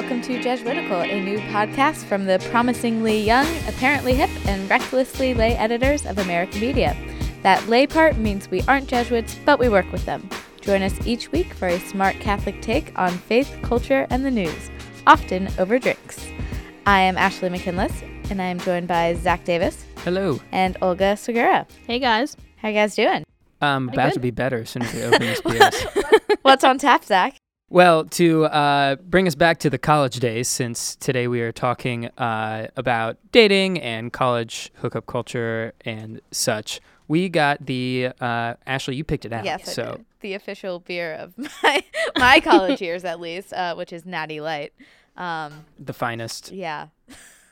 welcome to Jesuitical, a new podcast from the promisingly young, apparently hip, and recklessly lay editors of American media. That lay part means we aren't Jesuits, but we work with them. Join us each week for a smart Catholic take on faith, culture, and the news, often over drinks. I am Ashley McKinless, and I am joined by Zach Davis Hello. and Olga Segura. Hey guys. How you guys doing? Um, Pretty about to be better as soon as we open this beers. What's on tap, Zach? Well, to uh, bring us back to the college days, since today we are talking uh, about dating and college hookup culture and such, we got the uh, Ashley. You picked it out. Yes, I so the official beer of my my college years, at least, uh, which is Natty Light. Um, the finest, yeah,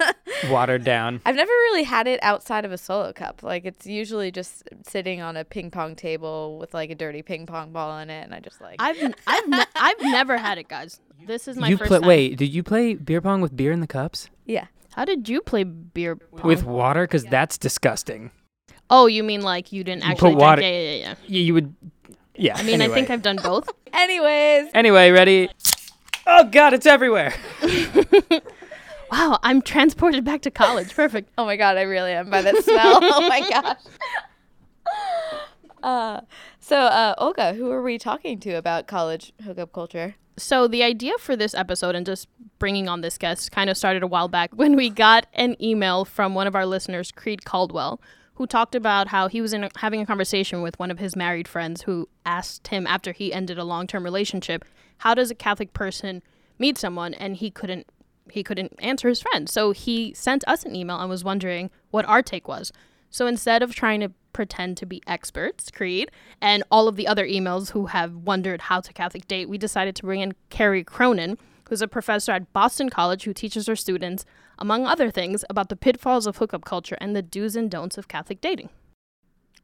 watered down. I've never really had it outside of a solo cup. Like it's usually just sitting on a ping pong table with like a dirty ping pong ball in it, and I just like. I've I've ne- I've never had it, guys. This is my you first play. time. Wait, did you play beer pong with beer in the cups yeah, How did you play beer pong? with water? Because that's disgusting. Oh, you mean like you didn't You actually put water- drink? Yeah, yeah, yeah. You, you would. Yeah. I mean, I think. I've done both. Anyways, Anyway, ready? Oh God, it's everywhere. Wow, I'm transported back to college. Perfect. oh my god, I really am by that smell. oh my gosh. Uh, so uh, Olga, who are we talking to about college hookup culture? So the idea for this episode and just bringing on this guest kind of started a while back when we got an email from one of our listeners, Creed Caldwell, who talked about how he was in a, having a conversation with one of his married friends who asked him after he ended a long-term relationship, how does a Catholic person meet someone and he couldn't he couldn't answer his friend. So he sent us an email and was wondering what our take was. So instead of trying to pretend to be experts, Creed, and all of the other emails who have wondered how to Catholic date, we decided to bring in Kerry Cronin, who's a professor at Boston College who teaches her students, among other things, about the pitfalls of hookup culture and the do's and don'ts of Catholic dating.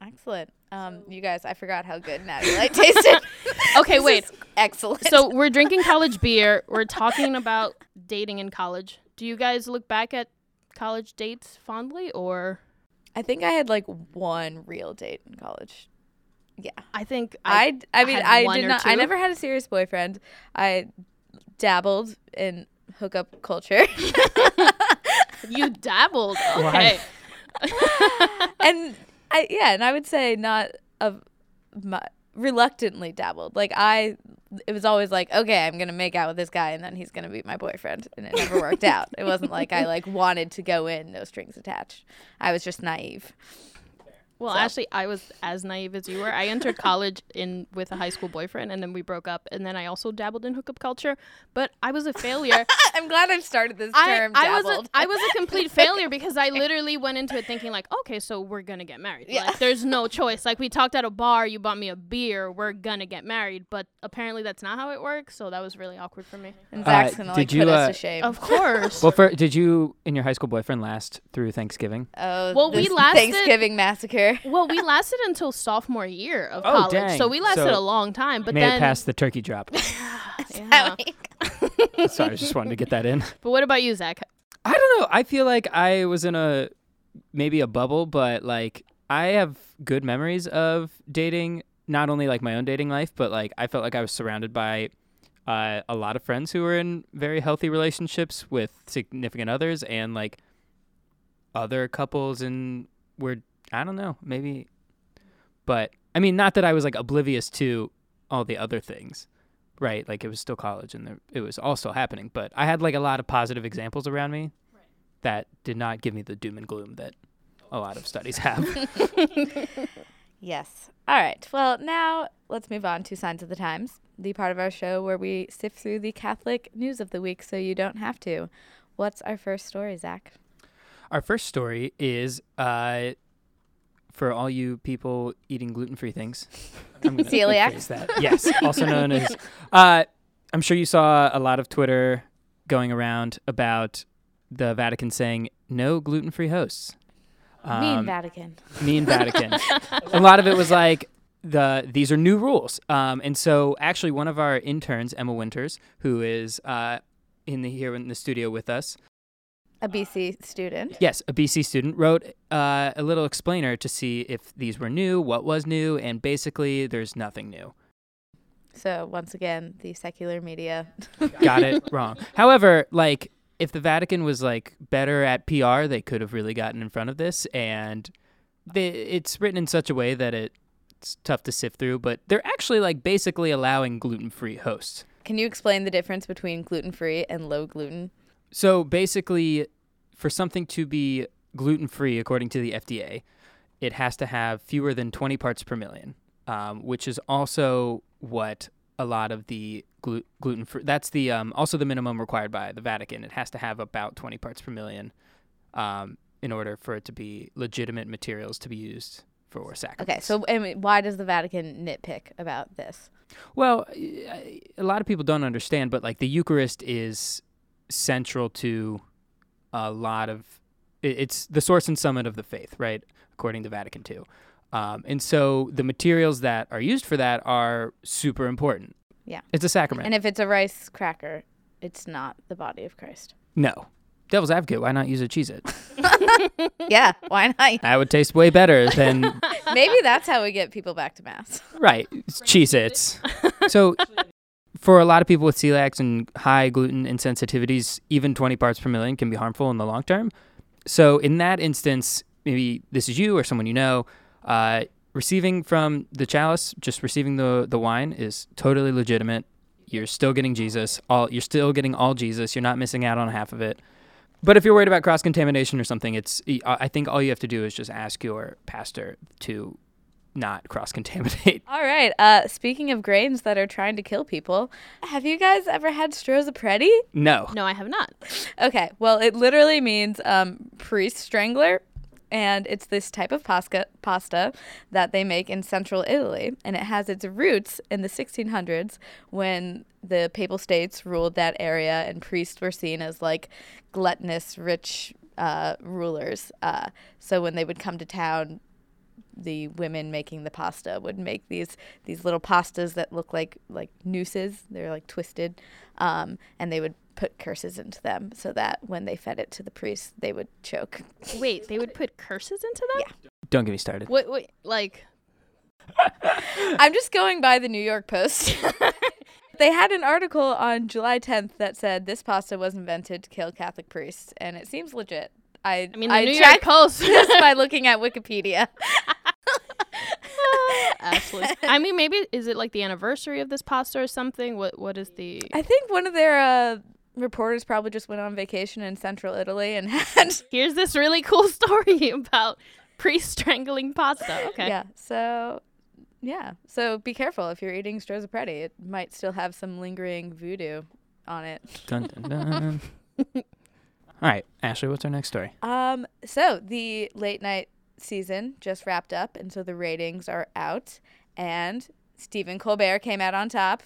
Excellent. Um, you guys, I forgot how good Natty Light tasted. Okay, This wait. excellent. So we're drinking college beer. We're talking about dating in college. Do you guys look back at college dates fondly or I think I had like one real date in college. Yeah. I think I, I, mean, had I one did or not, I never had a serious boyfriend. I dabbled in hookup culture. you dabbled. Why? Okay. and I, yeah, and I would say not of my, reluctantly dabbled. Like I, it was always like, okay, I'm to make out with this guy and then he's to be my boyfriend. And it never worked out. It wasn't like I like wanted to go in, no strings attached. I was just naive. Well, So- actually, I was as naive as you were. I entered college in with a high school boyfriend, and then we broke up. And then I also dabbled in hookup culture, but I was a failure. I'm glad I've started this I, term I was dabbled. a, I was a complete failure because I literally went into it thinking like, okay, so we're gonna get married. Yeah. Like, there's no choice. Like we talked at a bar, you bought me a beer, we're gonna get married. But apparently that's not how it works. So that was really awkward for me. and Zach's Uh, going to like you, put us uh, to shame. Of course. Well, for, did you and your high school boyfriend last through Thanksgiving? Oh, Well, we lasted- Thanksgiving massacre. Well, we lasted until sophomore year of Oh, college, dang. so we lasted So a long time. But Made then, past the turkey drop. yeah. Sorry, I just wanted to get that in. but what about you, Zach? I don't know. I feel like I was in a maybe a bubble, but like I have good memories of dating. Not only like my own dating life, but like I felt like I was surrounded by uh, a lot of friends who were in very healthy relationships with significant others, and like other couples, and were I don't know maybe, but I mean not that I was like oblivious to all the other things right? Like it was still college and there, it was all still happening. But I had like a lot of positive examples around me that did not give me the doom and gloom that a lot of studies have. Yes. All right. Well, now let's move on to Signs of the Times, the part of our show where we sift through the Catholic news of the week so you don't have to. What's our first story, Zach? Our first story is uh, for all you people eating gluten free things. I'm gonna Celiacs? That. Yes, also known as. Uh, I'm sure you saw a lot of Twitter going around about the Vatican saying no gluten free hosts. mean Um, Vatican. mean Vatican. a lot of it was like the these are new rules. Um, and so actually one of our interns, Emma Winters, who is uh, in the here in the studio with us, A BC student. yes, a BC student, wrote uh, a little explainer to see if these were new, what was new, and basically there's nothing new. So once again, the secular media. got it wrong. However, like if the Vatican was like better at PR, they could have really gotten in front of this, and they, it's written in such a way that it's tough to sift through. But they're actually like basically allowing gluten-free hosts. Can you explain the difference between gluten free and low gluten? So basically, for something to be gluten-free, according to the FDA, it has to have fewer than 20 parts per million, um, which is also what a lot of the glu- gluten free. That's the um, also the minimum required by the Vatican. It has to have about 20 parts per million um, in order for it to be legitimate materials to be used for sacraments. Okay, so I mean, why does the Vatican nitpick about this? Well, a lot of people don't understand, but like the Eucharist is central to a lot of it's the source and summit of the faith, right? According to Vatican II. Um, and so the materials that are used for that are super important. Yeah. It's a sacrament. And if it's a rice cracker, it's not the body of Christ. no. Devil's advocate, why not use a Cheez It? yeah, why not? That would taste way better than, Maybe that's how we get people back to mass. right, Cheez Its. So for a lot of people with celiacs and high gluten insensitivities, even 20 parts per million can be harmful in the long term. So in that instance, maybe this is you or someone you know, uh, receiving from the chalice, just receiving the the wine is totally legitimate. You're still getting Jesus. All you're still getting all Jesus. You're not missing out on half of it. But if you're worried about cross contamination or something, it's I think all you have to do is just ask your pastor to not cross contaminate. All right. Uh, speaking of grains that are trying to kill people, have you guys ever had strozzapreti? No. No, I have not. Okay. Well, it literally means um, priest strangler. And it's this type of pasta, pasta that they make in central Italy. And it has its roots in the 1600s when the Papal States ruled that area and priests were seen as like gluttonous, rich uh, rulers. Uh, so when they would come to town, the women making the pasta would make these these little pastas that look like like nooses. They're like twisted, um, and they would put curses into them so that when they fed it to the priests, they would choke. Wait, they would put curses into them? Yeah. Don't get me started. Wait, wait, like I'm just going by the New York Post. they had an article on July 10th that said this pasta was invented to kill Catholic priests, and it seems legit. I I mean, the I New York checked Post. this by looking at Wikipedia. Ashley. I mean, maybe is it like the anniversary of this pasta or something? What What is the? I think one of their uh, reporters probably just went on vacation in central Italy and had. Here's this really cool story about priest strangling pasta. Okay. Yeah. So, yeah. So be careful if you're eating strozzapreti. It might still have some lingering voodoo on it. Dun, dun, dun. All right, Ashley, what's our next story? Um. So the late night season just wrapped up, and so the ratings are out, and Stephen Colbert came out on top.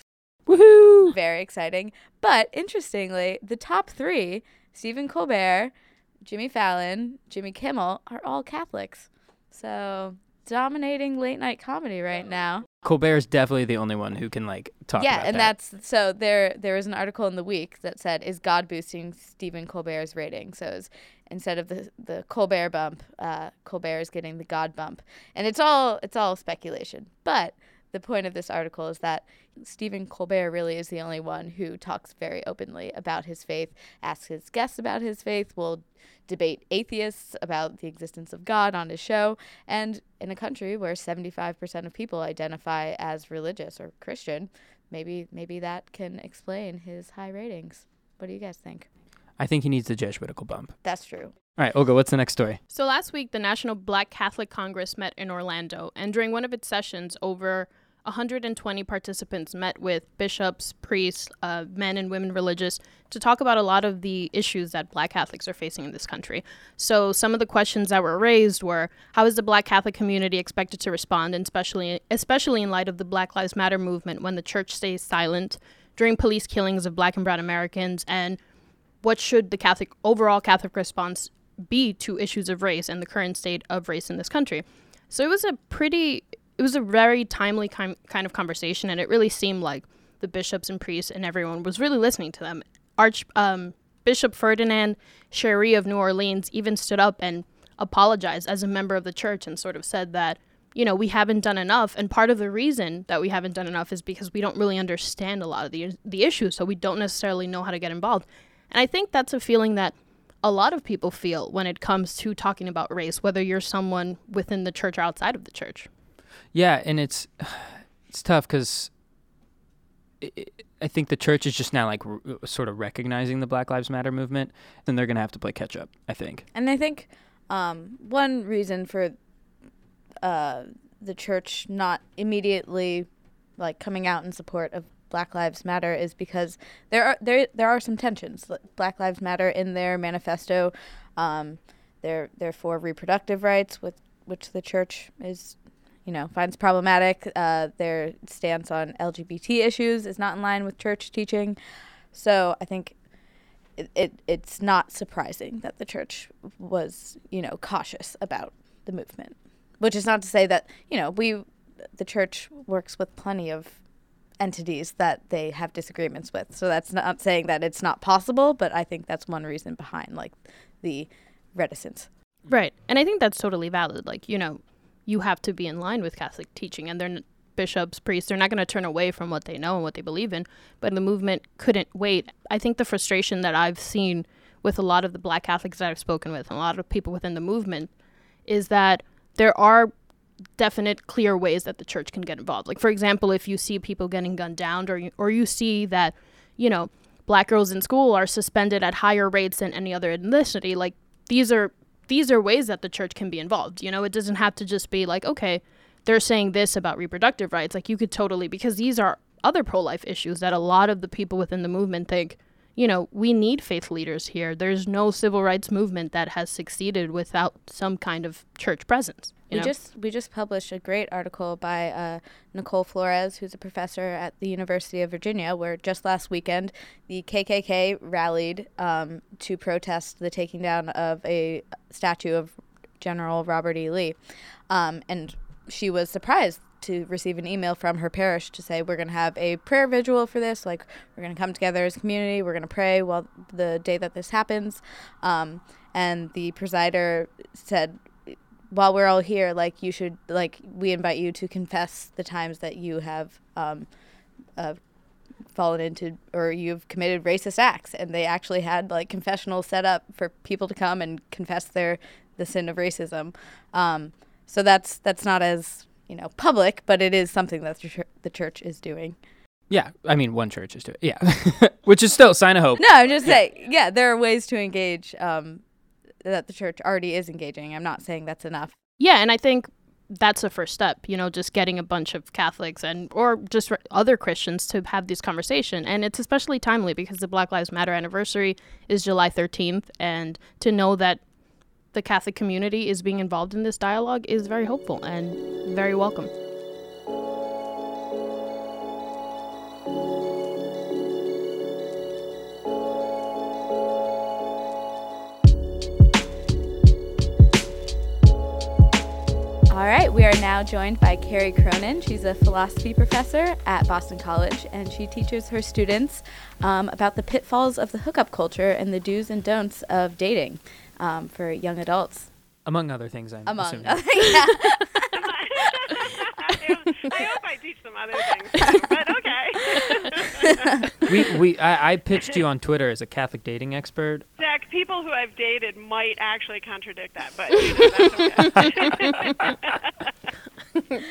Woohoo! Very exciting. But interestingly, the top three Stephen Colbert, Jimmy Fallon, Jimmy Kimmel are all Catholics. So dominating late night comedy right now. Colbert is definitely the only one who can like talk yeah, and that. that's so there there was an article in the week that said is God boosting Stephen Colbert's rating? So it's, instead of the the Colbert bump, uh, Colbert is getting the God bump. And it's all it's all speculation. But the point of this article is that Stephen Colbert really is the only one who talks very openly about his faith, asks his guests about his faith, will debate atheists about the existence of God on his show, and in a country where 75% of people identify as religious or Christian, maybe maybe that can explain his high ratings. What do you guys think? I think he needs the Jesuitical bump. That's true. All right, Olga, what's the next story? So last week, the National Black Catholic Congress met in Orlando, and during one of its sessions, over 120 participants met with bishops, priests, uh, men and women religious to talk about a lot of the issues that Black Catholics are facing in this country. So some of the questions that were raised were: How is the Black Catholic community expected to respond, especially especially in light of the Black Lives Matter movement, when the church stays silent during police killings of Black and Brown Americans, and what should the Catholic overall Catholic response be to issues of race and the current state of race in this country? So it was a pretty, it was a very timely kind kind of conversation, and it really seemed like the bishops and priests and everyone was really listening to them. Arch um, Bishop Ferdinand Cheri of New Orleans even stood up and apologized as a member of the church and sort of said that, you know, we haven't done enough. And part of the reason that we haven't done enough is because we don't really understand a lot of the, the issues. So we don't necessarily know how to get involved. And I think that's a feeling that a lot of people feel when it comes to talking about race, whether you're someone within the church or outside of the church. Yeah, and it's it's tough because I think the church is just now like r- sort of recognizing the Black Lives Matter movement, and they're gonna have to play catch up. I think. And I think um, one reason for uh, the church not immediately like coming out in support of Black Lives Matter is because there are there there are some tensions. Black Lives Matter in their manifesto, um, they're they're for reproductive rights, with which the church is, you know, finds problematic. Uh, their stance on LGBT issues is not in line with church teaching. So I think it, it it's not surprising that the church was you know cautious about the movement, which is not to say that you know we the church works with plenty of entities that they have disagreements with. So that's not saying that it's not possible, but I think that's one reason behind like the reticence. Right. And I think that's totally valid. Like, you know, you have to be in line with Catholic teaching and they're bishops, priests, they're not going to turn away from what they know and what they believe in, but the movement couldn't wait. I think the frustration that I've seen with a lot of the black Catholics that I've spoken with, and a lot of people within the movement is that there are definite clear ways that the church can get involved like for example if you see people getting gunned down or you, or you see that you know black girls in school are suspended at higher rates than any other ethnicity like these are these are ways that the church can be involved you know? It doesn't have to just be like okay they're saying this about reproductive rights. Like you could totally because these are other pro-life issues that a lot of the people within the movement think you know, we need faith leaders here. There's no civil rights movement that has succeeded without some kind of church presence. we know? just we just published a great article by uh, Nichole Flores, who's a professor at the University of Virginia, where just last weekend the KKK rallied um, to protest the taking down of a statue of General Robert E. Lee, um, and she was surprised to receive an email from her parish to say we're going to have a prayer vigil for this like we're going to come together as a community we're going to pray while the day that this happens. Um, and the presider said while we're all here like you should like we invite you to confess the times that you have um, uh, fallen into or you've committed racist acts. And they actually had like confessionals set up for people to come and confess their the sin of racism. Um, so that's that's not as you know public, but it is something that the, church is doing. Yeah, I mean, one church is doing yeah, which is still a sign of hope. No, I'm just yeah. saying, yeah, there are ways to engage um, that the church already is engaging. I'm not saying that's enough. Yeah, and I think that's the first step. You know, just getting a bunch of Catholics and or just other Christians to have this conversation, and it's especially timely because the Black Lives Matter anniversary is July 13th, and to know that the Catholic community is being involved in this dialogue is very hopeful and very welcome. All right, we are now joined by Kerry Cronin. She's a philosophy professor at Boston College, and she teaches her students um, about the pitfalls of the hookup culture and the do's and don'ts of dating um, for young adults. Among other things, I'm Among assuming. other, yeah. I hope I teach them other things, but okay. we we I, I pitched you on Twitter as a Catholic dating expert. Zach, people who I've dated might actually contradict that, but you know, that's okay.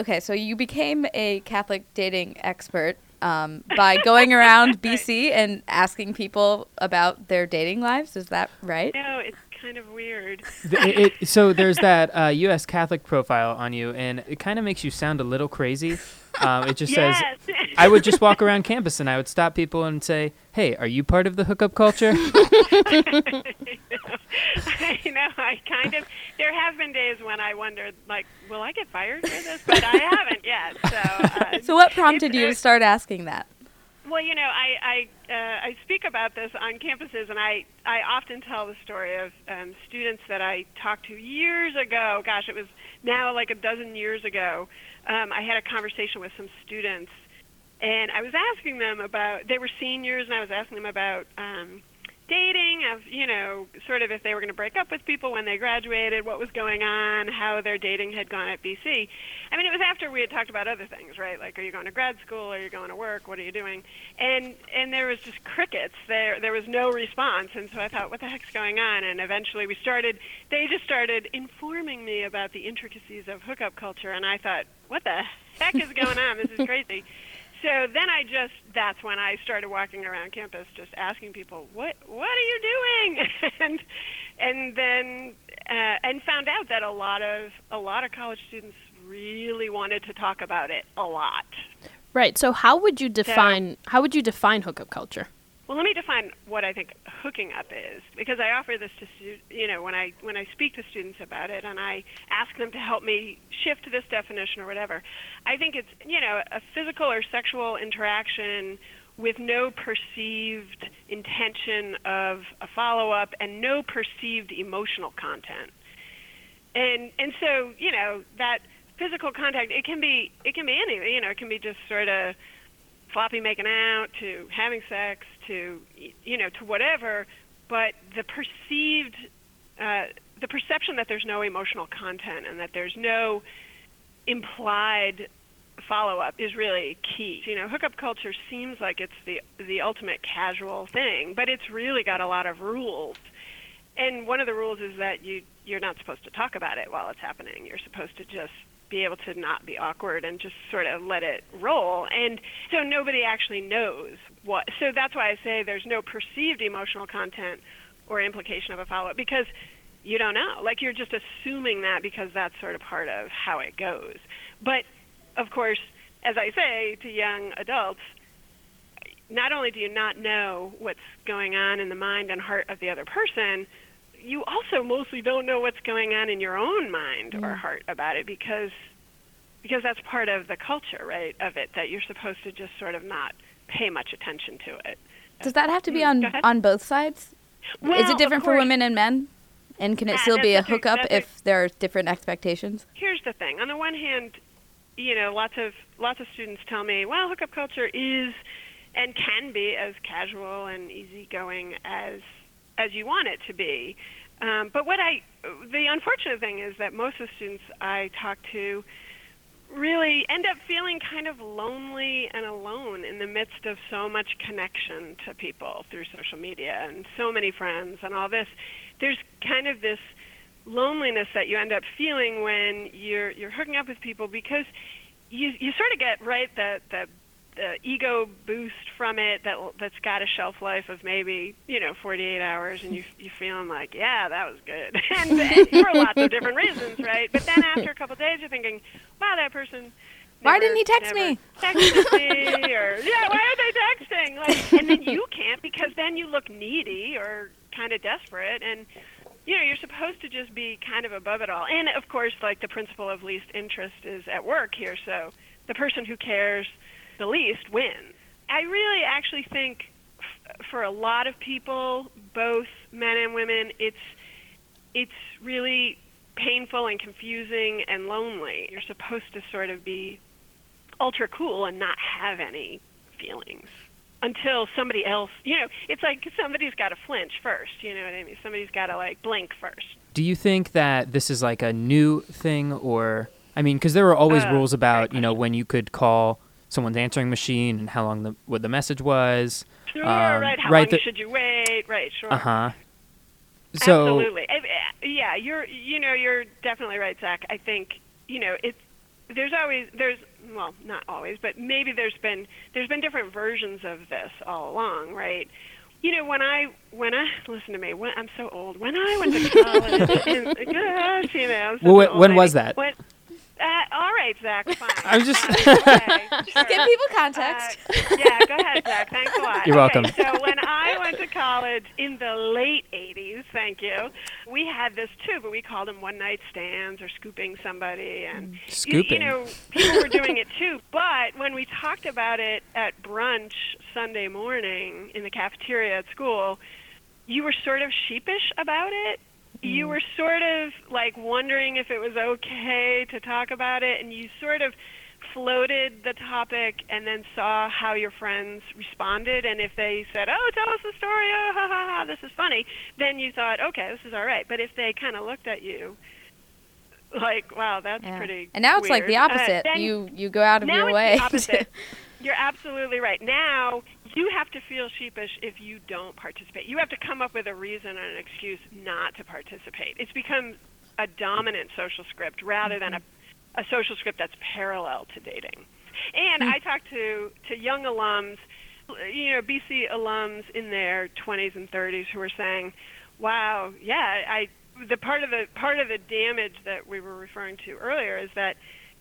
okay, so you became a Catholic dating expert um, by going around BC and asking people about their dating lives. Is that right? No, it's kind of weird. it, it, so there's that uh, U.S. Catholic profile on you, and it kind of makes you sound a little crazy. Um, it just yes. says, I would just walk around campus and I would stop people and say, "Hey, are you part of the hookup culture?" I know. I kind of. There have been days when I wondered, like, will I get fired for this? But I haven't yet. So. Uh, so what prompted you to start asking that? Well, you know, I I, uh, I speak about this on campuses, and I I often tell the story of um, students that I talked to years ago. Gosh, it was now like a dozen years ago. Um, I had a conversation with some students, and I was asking them about. They were seniors, and I was asking them about. Um, dating, of you know, sort of if they were going to break up with people when they graduated, what was going on, how their dating had gone at BC. I mean, it was after we had talked about other things, right? Like, are you going to grad school? Are you going to work? What are you doing? And and there was just crickets. There there was no response, and so I thought, what the heck's going on? And eventually we started. They just started informing me about the intricacies of hookup culture, and I thought, what the heck is going on? This is crazy so then I just that's when I started walking around campus just asking people what what are you doing and and then uh, and found out that a lot of a lot of college students really wanted to talk about it a lot. Right. So how would you define so, how would you define hookup culture? Well, let me define what I think hooking up is, because I offer this to you know when I when I speak to students about it, and I ask them to help me shift this definition or whatever. I think it's you know a physical or sexual interaction with no perceived intention of a follow up and no perceived emotional content. And and so you know that physical contact it can be it can be any you know it can be just sort of floppy making out to having sex to you know to whatever but the perceived uh, the perception that there's no emotional content and that there's no implied follow up is really key. You know, hookup culture seems like it's the the ultimate casual thing, but it's really got a lot of rules. And one of the rules is that you you're not supposed to talk about it while it's happening. You're supposed to just be able to not be awkward and just sort of let it roll. And so nobody actually knows what. So that's why I say there's no perceived emotional content or implication of a follow up because you don't know. Like you're just assuming that because that's sort of part of how it goes. But of course, as I say to young adults, not only do you not know what's going on in the mind and heart of the other person, you also mostly don't know what's going on in your own mind mm. or heart about it because because that's part of the culture, right? Of it that you're supposed to just sort of not pay much attention to it. Does that have to be mm, on on both sides? Well, Is it different for women and men? And can it still be a hookup a, if a, there are different expectations? Here's the thing. On the one hand, you know, lots of lots of students tell me, well, hookup culture is and can be as casual and easygoing as as you want it to be. Um, but what I, the unfortunate thing is that most of the students I talk to really end up feeling kind of lonely and alone in the midst of so much connection to people through social media and so many friends and all this. There's kind of this loneliness that you end up feeling when you're you're hooking up with people because you you sort of get right the the the ego boost from it that that's got a shelf life of maybe you know 48 hours and you you feeling like yeah that was good and, and for lots of different reasons right but then after a couple of days you're thinking wow that person why didn't he text me? Texted me, or yeah, why are they texting? Like, and then you can't because then you look needy or kind of desperate, and you know you're supposed to just be kind of above it all. And of course, like the principle of least interest is at work here, so the person who cares the least wins. I really actually think f- for a lot of people, both men and women, it's it's really painful and confusing and lonely. You're supposed to sort of be ultra cool and not have any feelings until somebody else, you know, it's like somebody's got to flinch first, you know what I mean? Somebody's got to like blink first. Do you think that this is like a new thing or I mean, because there were always uh, rules about, you know, when you could call someone's answering machine and how long the what the message was. Sure, um, right. How right long should you wait? Right, sure. Uh huh. So absolutely, yeah. You're you know you're definitely right, Zach. I think you know it's there's always there's well not always but maybe there's been there's been different versions of this all along, right? You know, when I when I listen to me, when, I'm so old. When I went to college, and, gosh, you know. Well, when, when was that? When, uh, all right, Zach. Fine. I'm just okay, sure. give people context. Uh, yeah, go ahead, Zach. Thanks a lot. You're okay, welcome. So when I went to college in the late '80s, thank you, we had this too, but we called them one night stands or scooping somebody, and scooping. You, you know, people were doing it too. But when we talked about it at brunch Sunday morning in the cafeteria at school, you were sort of sheepish about it you were sort of like wondering if it was okay to talk about it, and you sort of floated the topic and then saw how your friends responded and if they said oh tell us the story oh ha ha ha this is funny then you thought okay this is all right but if they kind of looked at you like wow that's Yeah. pretty And now it's like the weird. Uh, opposite—you you go out of your way. the opposite. You're absolutely right. Now you have to feel sheepish if you don't participate. You have to come up with a reason and an excuse not to participate. It's become a dominant social script rather than a, mm-hmm. a social script that's parallel to dating. And mm. I talk to to young alums, you know, BC alums in their 20s and 30s who are saying, "Wow, yeah, I the part of the part of the damage that we were referring to earlier is that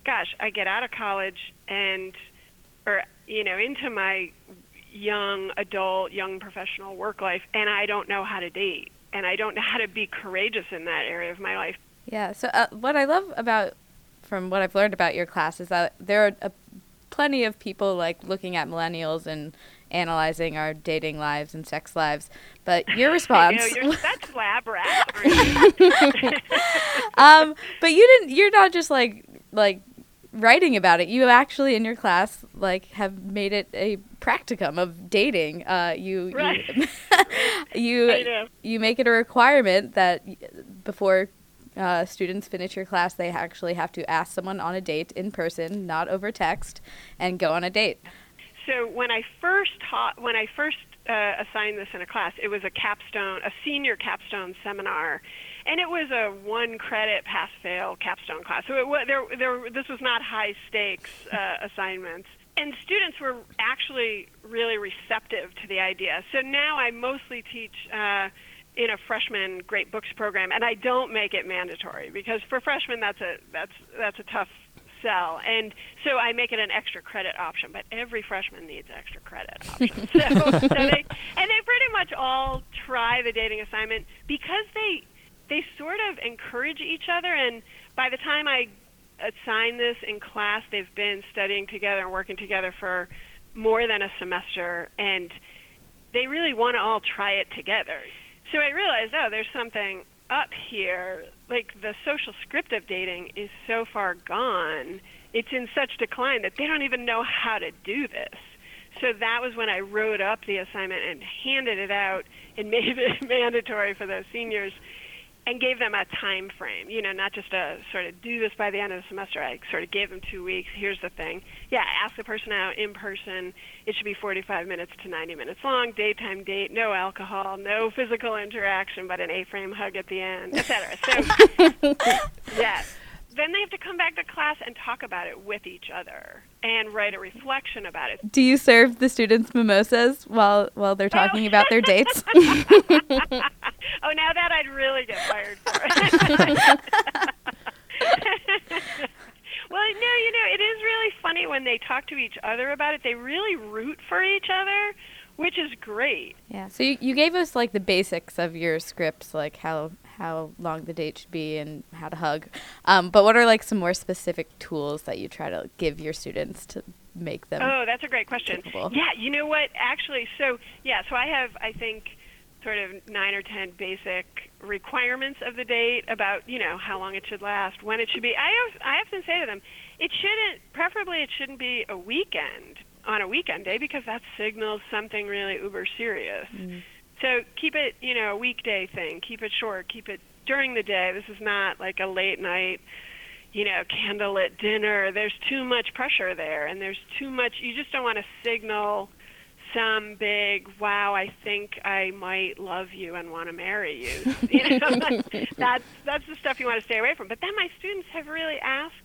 gosh, I get out of college and or you know, into my young adult, young professional work life and I don't know how to date and I don't know how to be courageous in that area of my life. Yeah. So uh, what I love about, from what I've learned about your class, is that there are uh, plenty of people like looking at millennials and analyzing our dating lives and sex lives. But your response, know, you're such lab rat. um, but you didn't. You're not just like like writing about it. You actually in your class like have made it a practicum of dating. Uh, you Right. you you, you make it a requirement that before uh, students finish your class, they actually have to ask someone on a date in person, not over text, and go on a date. So when I first taught, when I first uh, assigned this in a class, it was a capstone, a senior capstone seminar, and it was a one credit pass fail capstone class. So it was, there, there, this was not high stakes uh, assignments. And students were actually really receptive to the idea. So now I mostly teach uh, in a freshman great books program, and I don't make it mandatory because for freshmen that's a that's that's a tough sell. And so I make it an extra credit option, but every freshman needs extra credit option. so, so they and they pretty much all try the dating assignment because they they sort of encourage each other and by the time I assign this in class, they've been studying together and working together for more than a semester and they really want to all try it together. So I realized, oh, there's something up here. Like the social script of dating is so far gone. It's in such decline that they don't even know how to do this. So that was when I wrote up the assignment and handed it out and made it mandatory for those seniors and gave them a time frame, you know, not just a sort of do this by the end of the semester. I sort of gave them two weeks. Here's the thing. Yeah, ask the person out in person. It should be 45 minutes to 90 minutes long, daytime date, no alcohol, no physical interaction, but an A-frame hug at the end, etc. So, yeah. Then they have to come back to class and talk about it with each other and write a reflection about it. Do you serve the students mimosas while while they're talking about their dates? oh, now that I'd really get fired for it. well, no, you know, it is really funny when they talk to each other about it. They really root for each other, which is great. Yeah. So you, you gave us like the basics of your scripts, like how how long the date should be and how to hug. Um, but what are like some more specific tools that you try to give your students to make them? Oh, that's a great question. capable. Yeah, you know what? Actually, so yeah, so I have I think sort of nine or ten basic requirements of the date about you know how long it should last, when it should be. I I often say to them, it shouldn't. Preferably, it shouldn't be a weekend on a weekend day because that signals something really uber serious. Mm. So keep it, you know, a weekday thing. Keep it short. Keep it during the day. This is not like a late night, you know, candlelit dinner. There's too much pressure there, and there's too much. You just don't want to signal some big, wow, I think I might love you and want to marry you. you know, that's that's the stuff you want to stay away from. But then my students have really asked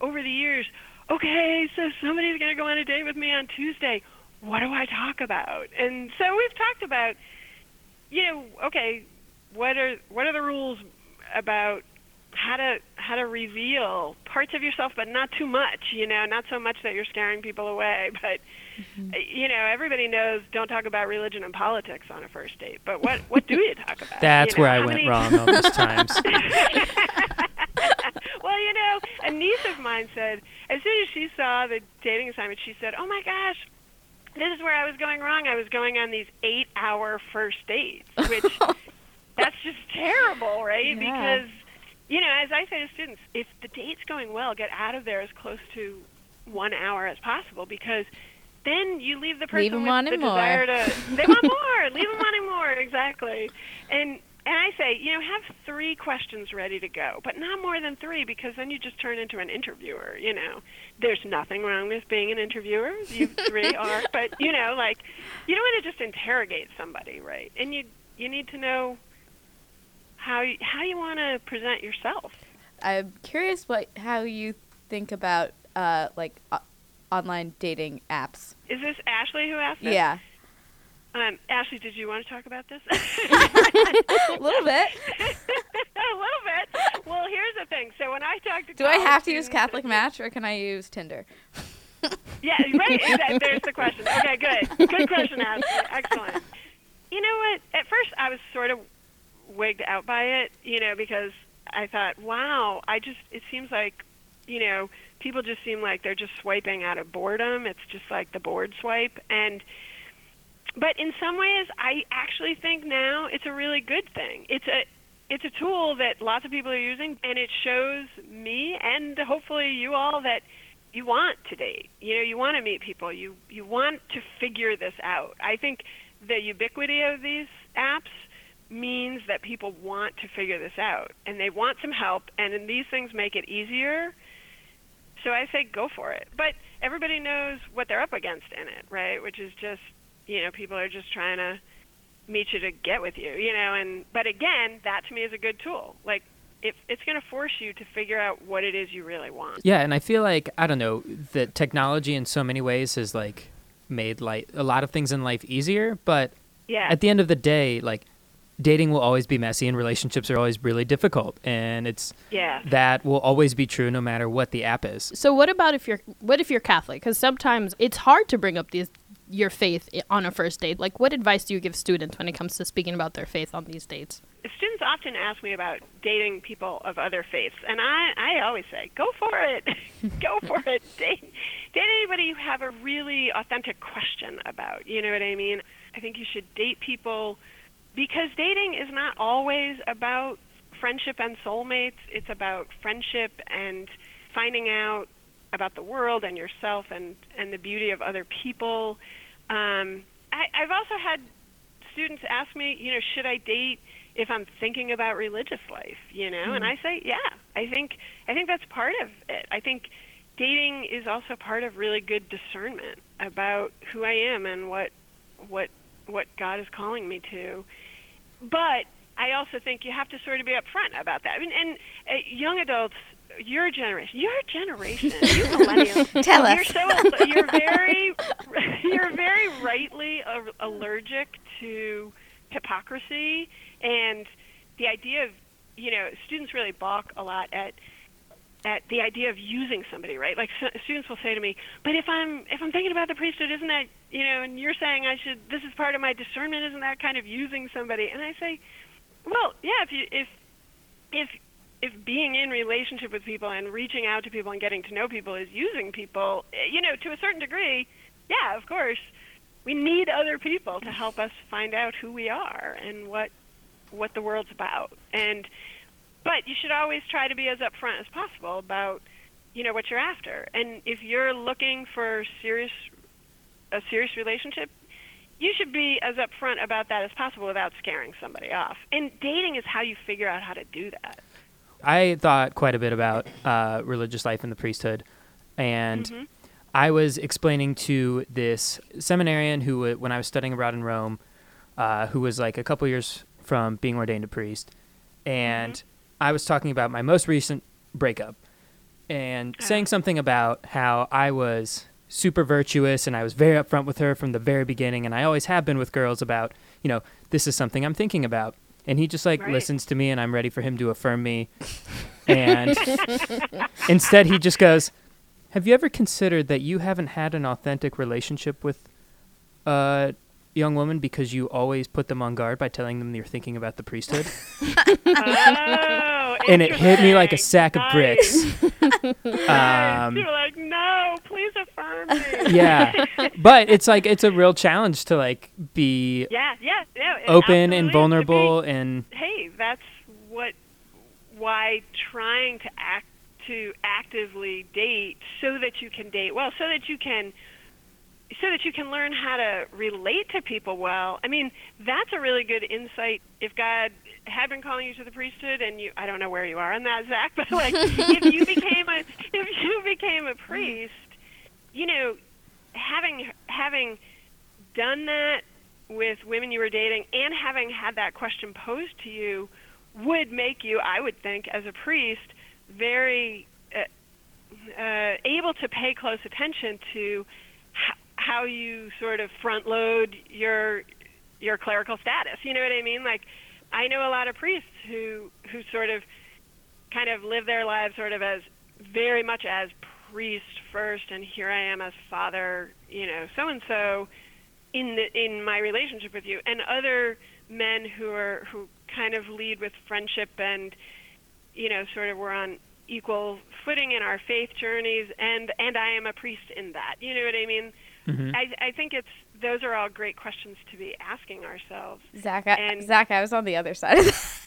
over the years, okay, so somebody's going to go on a date with me on Tuesday. What do I talk about? And so we've talked about you know, okay, what are what are the rules about how to how to reveal parts of yourself, but not too much. You know, not so much that you're scaring people away, but uh, you know, everybody knows don't talk about religion and politics on a first date. But what what do you talk about? That's You know, where I went many- wrong all those times. well, you know, a niece of mine said as soon as she saw the dating assignment, she said, "Oh my gosh." This is where I was going wrong. I was going on these eight-hour first dates, which that's just terrible, right? Yeah. Because you know, as I say to students, if the date's going well, get out of there as close to one hour as possible because then you leave the person Leave with wanting the more. desire to they want more leave them wanting more exactly and and I say, you know, have three questions ready to go, but not more than three because then you just turn into an interviewer, you know. There's nothing wrong with being an interviewer. You three are, but you know, like you don't want to just interrogate somebody, right? And you you need to know how you, how you want to present yourself. I'm curious what how you think about uh, like o- online dating apps. Is this Ashley who asked this? Yeah, Um, Ashley, did you want to talk about this? a little bit. a little bit. Well, here's the thing. So when I talk to Do I have to use Catholic Match or can I use Tinder? Yeah, right. That- There's the question. Okay, good. Good question, Ashley. Excellent. You know what? At first, I was sort of wigged out by it, you know, because I thought, wow, I just, it seems like, you know, people just seem like they're just swiping out of boredom. It's just like the board swipe. And, but in some ways, I actually think now it's a really good thing. It's a, it's a tool that lots of people are using, and it shows me and hopefully you all that you want to date. You know, you want to meet people. You you want to figure this out. I think the ubiquity of these apps means that people want to figure this out and they want some help and these things make it easier. So I say go for it. But everybody knows what they're up against in it, right? Which is just, you know, people are just trying to meet you to get with you, you know, and but again, that to me is a good tool. Like it, it's going to force you to figure out what it is you really want. Yeah, and I feel like I don't know that technology in so many ways has like made like a lot of things in life easier, but Yeah. at the end of the day, like dating will always be messy and relationships are always really difficult, and it's yeah. that will always be true no matter what the app is. So what about if you're what if you're Catholic? Because sometimes it's hard to bring up these your faith on a first date. Like, what advice do you give students when it comes to speaking about their faith on these dates? students often ask me about dating people of other faiths, and I, I always say, go for it. go for it. Date, date anybody you have a really authentic question about. You know what I mean? I think you should date people because dating is not always about friendship and soulmates. It's about friendship and finding out about the world and yourself and, and the beauty of other people. Um, I, I've also had students ask me, you know, should I date if I'm thinking about religious life, you know? And I say, yeah. I think I think that's part of it. I think dating is also part of really good discernment about who I am and what what what God is calling me to. But I also think you have to sort of be upfront about that. I mean, and uh, young adults, your generation, your generation, you millennials, Tell you're us. so you're very you're very rightly a- allergic to hypocrisy and the idea of you know students really balk a lot at at the idea of using somebody right like s students will say to me but if i'm if i'm thinking about the priesthood isn't that you know and you're saying i should this is part of my discernment isn't that kind of using somebody and i say well yeah if you if if if being in relationship with people and reaching out to people and getting to know people is using people eh, you know to a certain degree yeah of course we need other people to help us find out who we are and what what the world's about. And but you should always try to be as upfront as possible about you know what you're after. And if you're looking for serious a serious relationship, you should be as upfront about that as possible without scaring somebody off. And dating is how you figure out how to do that. I thought quite a bit about uh, religious life in the priesthood, and Mhm. I was explaining to this seminarian who, uh, when I was studying abroad in Rome, uh, who was like a couple years from being ordained a priest, and I was talking about my most recent breakup, and saying something about how I was super virtuous and I was very upfront with her from the very beginning, and I always have been with girls about, you know, this is something I'm thinking about. And he just like Right. listens to me, and I'm ready for him to affirm me. And instead, he just goes, "Have you ever considered that you haven't had an authentic relationship with a young woman because you always put them on guard by telling them you're thinking about the priesthood?" Oh, and it hit me like a sack of bricks. Um, You're like, no, please affirm me. yeah, but it's like it's a real challenge to like be Yeah, yeah, yeah. open and vulnerable and hey, that's what why trying to act to actively date so that you can date well, so that you can so that you can learn how to relate to people well. I mean, that's a really good insight if God had been calling you to the priesthood and you I don't know where you are on that, Zach, but like if you became a if you became a priest, you know, having having done that with women you were dating and having had that question posed to you would make you, I would think, as a priest, very uh, uh, able to pay close attention to h- how you sort of front load your your clerical status. You know what I mean? Like, I know a lot of priests who who sort of kind of live their lives sort of as very much as priest first, and here I am as father, you know, so and so in the in my relationship with you, and other men who are who kind of lead with friendship and you know sort of we're on equal footing in our faith journeys and and I am a priest in that. You know what I mean? Mm-hmm. I I think it's those are all great questions to be asking ourselves. Zach, I, And- Zach, I was on the other side of that.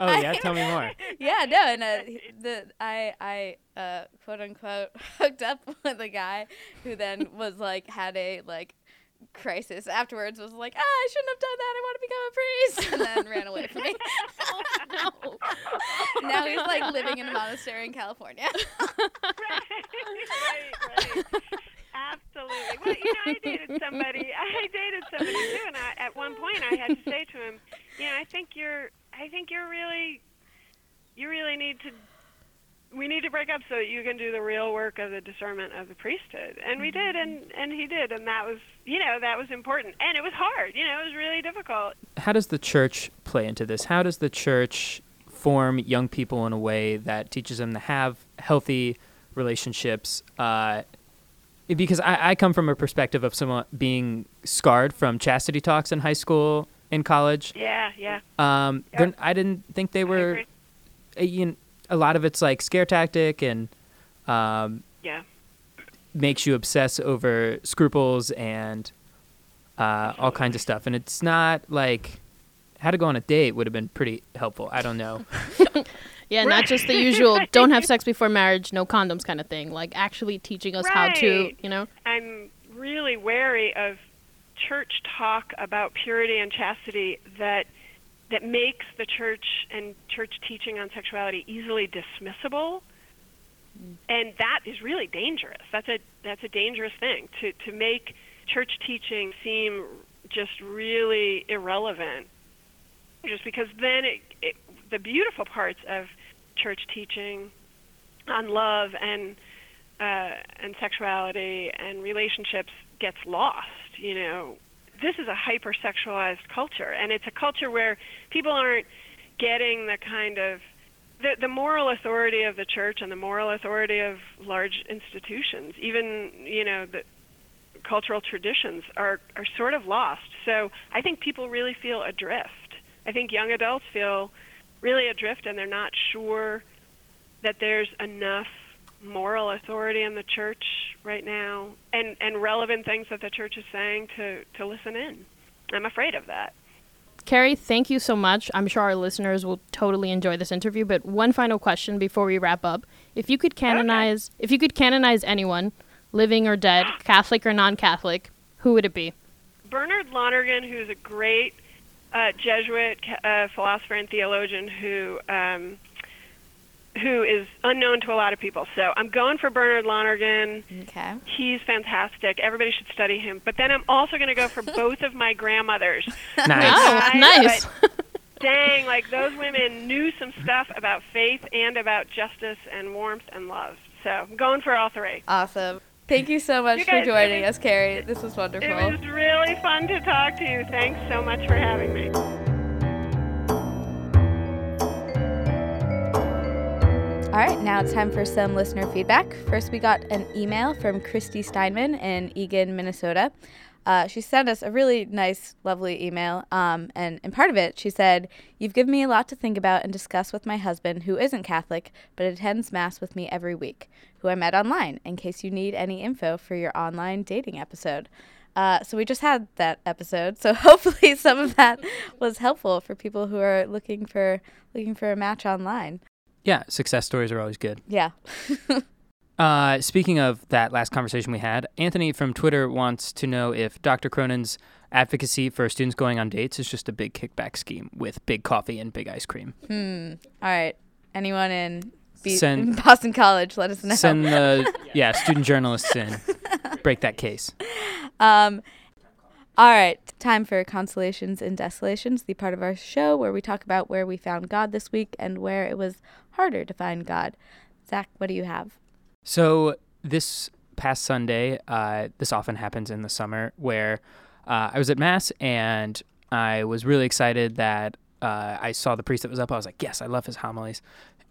Oh yeah, tell me more. yeah, no, and uh, the I I uh, quote unquote hooked up with a guy who then was like had a like crisis afterwards. Was like, ah, I shouldn't have done that. I want to become a priest, and then ran away from me. no. now he's like living in a monastery in California. right, right, right. Absolutely. Well, you know, I dated somebody. I dated somebody too, and I, at one point I had to say to him, you know, I think you're, I think you're really, you really need to. We need to break up so that you can do the real work of the discernment of the priesthood, and we did, and and he did, and that was, you know, that was important, and it was hard, you know, it was really difficult. How does the church play into this? How does the church form young people in a way that teaches them to have healthy relationships? Uh, because I, I come from a perspective of someone being scarred from chastity talks in high school in college. Yeah, yeah. Um, Yep. they're- I didn't think they were. agree. uh, You know, a lot of it's like scare tactic and um, Yeah. makes you obsess over scruples and uh, all kinds of stuff. And it's not like how to go on a date would have been pretty helpful. I don't know. Yeah, not just the usual don't have sex before marriage, no condoms kind of thing. Like actually teaching us how to, you know. I'm really wary of church talk about purity and chastity that that makes the church and church teaching on sexuality easily dismissible. Mm. And that is really dangerous. That's a that's a dangerous thing to to make church teaching seem just really irrelevant. Just because then it, it the beautiful parts of church teaching on love and uh, and sexuality and relationships gets lost. You know, this is a hypersexualized culture, and it's a culture where people aren't getting the kind of the, the moral authority of the church and the moral authority of large institutions, even you know the cultural traditions are are sort of lost. So I think people really feel adrift. I think young adults feel really adrift, and they're not sure that there's enough moral authority in the church right now and and relevant things that the church is saying to to listen in. I'm afraid of that. Kerry, thank you so much. I'm sure our listeners will totally enjoy this interview, but one final question before we wrap up. If you could canonize if you could canonize anyone, living or dead, Catholic or non-Catholic, who would it be? Bernard Lonergan, who's a great uh, Jesuit uh, philosopher and theologian who um, who is unknown to a lot of people. So I'm going for Bernard Lonergan. Okay. He's fantastic. Everybody should study him. But then I'm also going to go for both of my grandmothers. Nice. Oh, Right, nice. Dang, like those women knew some stuff about faith and about justice and warmth and love. So I'm going for all three. Awesome. Thank you so much You for guys- joining us, Kerry. This was wonderful. It was really fun to talk to you. Thanks so much for having me. All right, now it's time for some listener feedback. First, we got an email from Christy Steinman in Eagan, Minnesota. Uh, she sent us a really nice, lovely email. Um, and in part of it, she said, You've given me a lot to think about and discuss with my husband, who isn't Catholic, but attends Mass with me every week, who I met online, in case you need any info for your online dating episode. Uh, so we just had that episode, so hopefully some of that was helpful for people who are looking for looking for a match online. Yeah, success stories are always good. Yeah. Uh, speaking of that last conversation we had, Anthony from Twitter wants to know if Dr. Cronin's advocacy for students going on dates is just a big kickback scheme with big coffee and big ice cream. Hmm. All right. Anyone in, Send- in Boston College, let us know. Send the yeah student journalists in, break that case. Um, all right, time for consolations and desolations, the part of our show where we talk about where we found God this week and where it was harder to find God. Zach, what do you have? So this past Sunday, uh, this often happens in the summer, where uh, I was at mass and I was really excited that uh, I saw the priest that was up. I was like, yes, I love his homilies.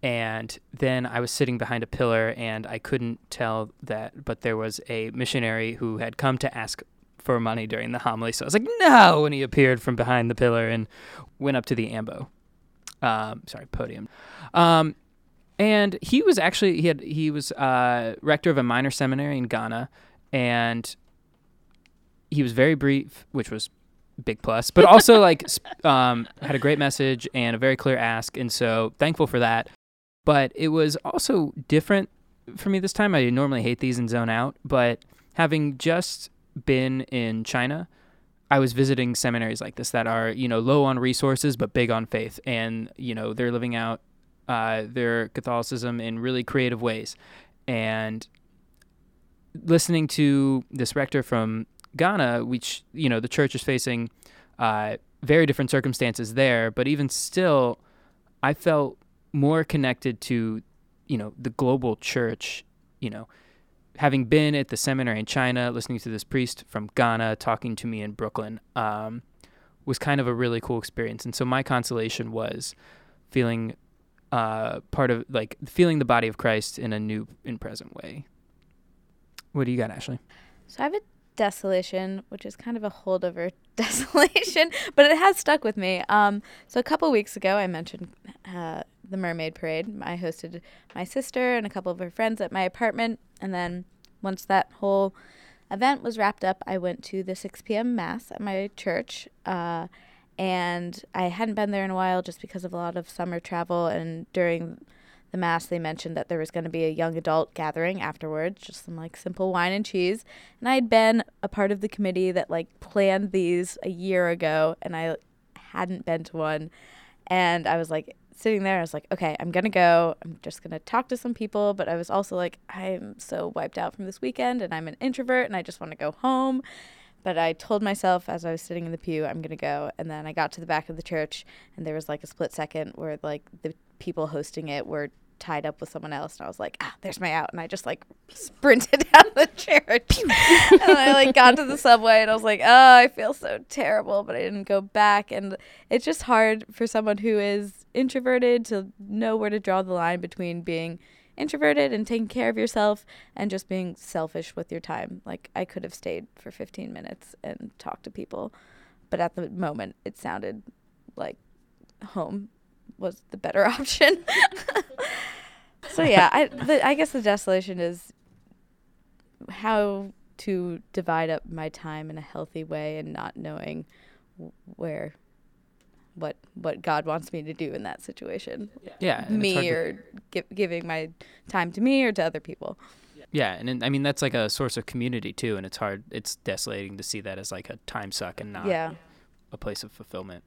And then I was sitting behind a pillar and I couldn't tell that, but there was a missionary who had come to ask for money during the homily. So I was like, no. And he appeared from behind the pillar and went up to the ambo. Um, sorry, podium. Um, and he was actually he had he was uh, rector of a minor seminary in Ghana, and he was very brief, which was big plus, but also like um, had a great message and a very clear ask, and so thankful for that. But it was also different for me this time. I normally hate these and zone out, but having just been in China, I was visiting seminaries like this that are you know low on resources but big on faith, and you know they're living out uh, their Catholicism in really creative ways. And listening to this rector from Ghana, which, you know, the church is facing uh, very different circumstances there, but even still, I felt more connected to, you know, the global church, you know, having been at the seminary in China, listening to this priest from Ghana talking to me in Brooklyn, um, was kind of a really cool experience. And so my consolation was feeling uh, part of like feeling the body of Christ in a new and present way. What do you got, Ashley? So I have a desolation, which is kind of a holdover desolation, but it has stuck with me. Um, so a couple weeks ago, I mentioned uh, the Mermaid Parade. I hosted my sister and a couple of her friends at my apartment, and then once that whole event was wrapped up, I went to the 6 p.m. mass at my church. Uh, and I hadn't been there in a while just because of a lot of summer travel. And during the mass, they mentioned that there was going to be a young adult gathering afterwards, just some like simple wine and cheese. And I'd been a part of the committee that like planned these a year ago, and I hadn't been to one. And I was like sitting there, I was like, okay, I'm going to go. I'm just going to talk to some people. But I was also like, I'm so wiped out from this weekend, and I'm an introvert, and I just want to go home. But I told myself as I was sitting in the pew, I'm going to go. And then I got to the back of the church, and there was like a split second where like the people hosting it were tied up with someone else. And I was like, ah, there's my out. And I just like sprinted down the church. and I like got to the subway, and I was like, oh, I feel so terrible. But I didn't go back. And it's just hard for someone who is introverted to know where to draw the line between being introverted and taking care of yourself and just being selfish with your time. Like I could have stayed for 15 minutes and talked to people, but at the moment it sounded like home was the better option. so yeah, I the, I guess the desolation is how to divide up my time in a healthy way and not knowing where what what God wants me to do in that situation. Yeah, and it's hard me to- or gi- giving my time to me or to other people. yeah, and then- I mean that's like a source of community too, and it's hard. It's desolating to see that as like a time suck and not Yeah. a place of fulfillment.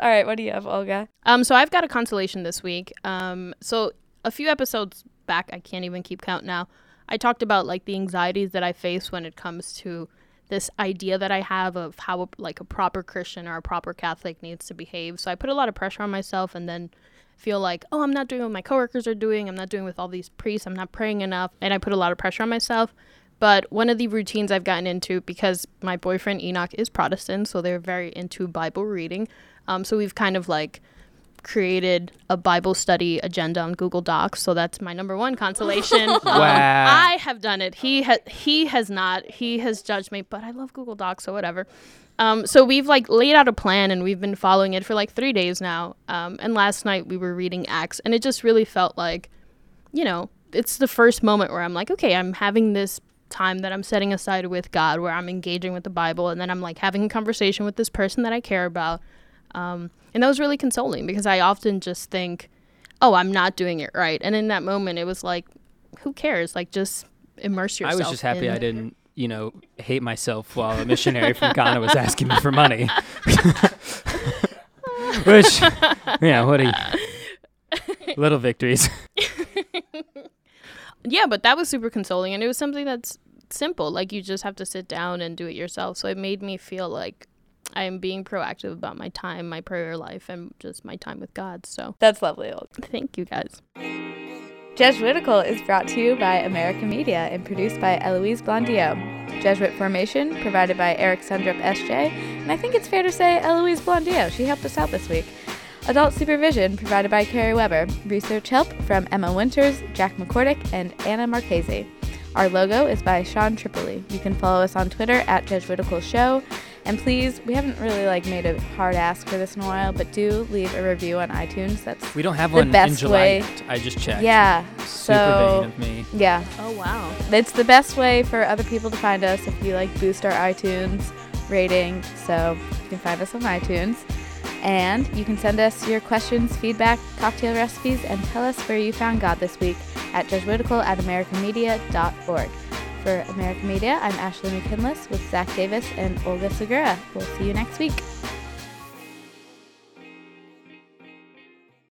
All right, what do you have, Olga? Um, so I've got a consolation this week. Um, so a few episodes back, I can't even keep count now. I talked about like the anxieties that I face when it comes to this idea that I have of how like a proper Christian or a proper Catholic needs to behave. So I put a lot of pressure on myself, and then feel like, oh, I'm not doing what my coworkers are doing. I'm not doing with all these priests. I'm not praying enough, and I put a lot of pressure on myself. But one of the routines I've gotten into because my boyfriend Enoch is Protestant, so they're very into Bible reading. Um, so we've kind of like created a Bible study agenda on Google Docs. So that's my number one consolation. Um, I have done it. He has he has not. He has judged me, but I love Google Docs, so whatever. Um, so we've like laid out a plan and we've been following it for like three days now. Um, and last night we were reading Acts, and it just really felt like, you know, it's the first moment where I'm like, okay, I'm having this time that I'm setting aside with God, where I'm engaging with the Bible, and then I'm like having a conversation with this person that I care about. Um, and that was really consoling because I often just think, oh, I'm not doing it right. And in that moment, it was like, who cares? Like, just immerse yourself. I was just happy I didn't, you know, hate myself while a missionary from Ghana was asking me for money. Which, yeah, what a little victories. Yeah, but that was super consoling, and it was something that's simple. Like you just have to sit down and do it yourself. So it made me feel like I am being proactive about my time, my prayer life, and just my time with God. So That's lovely. thank you guys. Jesuitical is brought to you by America Media and produced by Eloise Blondiau. Jesuit Formation provided by Eric Sundrup SJ, and I think it's fair to say Eloise Blondiau. She helped us out this week. Adult supervision provided by Kerry Weber. Research help from Emma Winters, Jack McCordick, and Anna Marchese. Our logo is by Sean Tripoli. You can follow us on Twitter at Jesuitical Show. And please, we haven't really like made a hard ask for this in a while, but do leave a review on iTunes. That's We don't have The one in best July. way- I just checked. yeah. Super So vain of me. yeah, Oh wow. it's the best way for other people to find us if you like boost our iTunes rating. So you can find us on iTunes. And you can send us your questions, feedback, cocktail recipes, and tell us where you found God this week at Jesuitical at AmericaMedia.org. For America Media, I'm Ashley McKinless with Zach Davis and Olga Segura. We'll see you next week.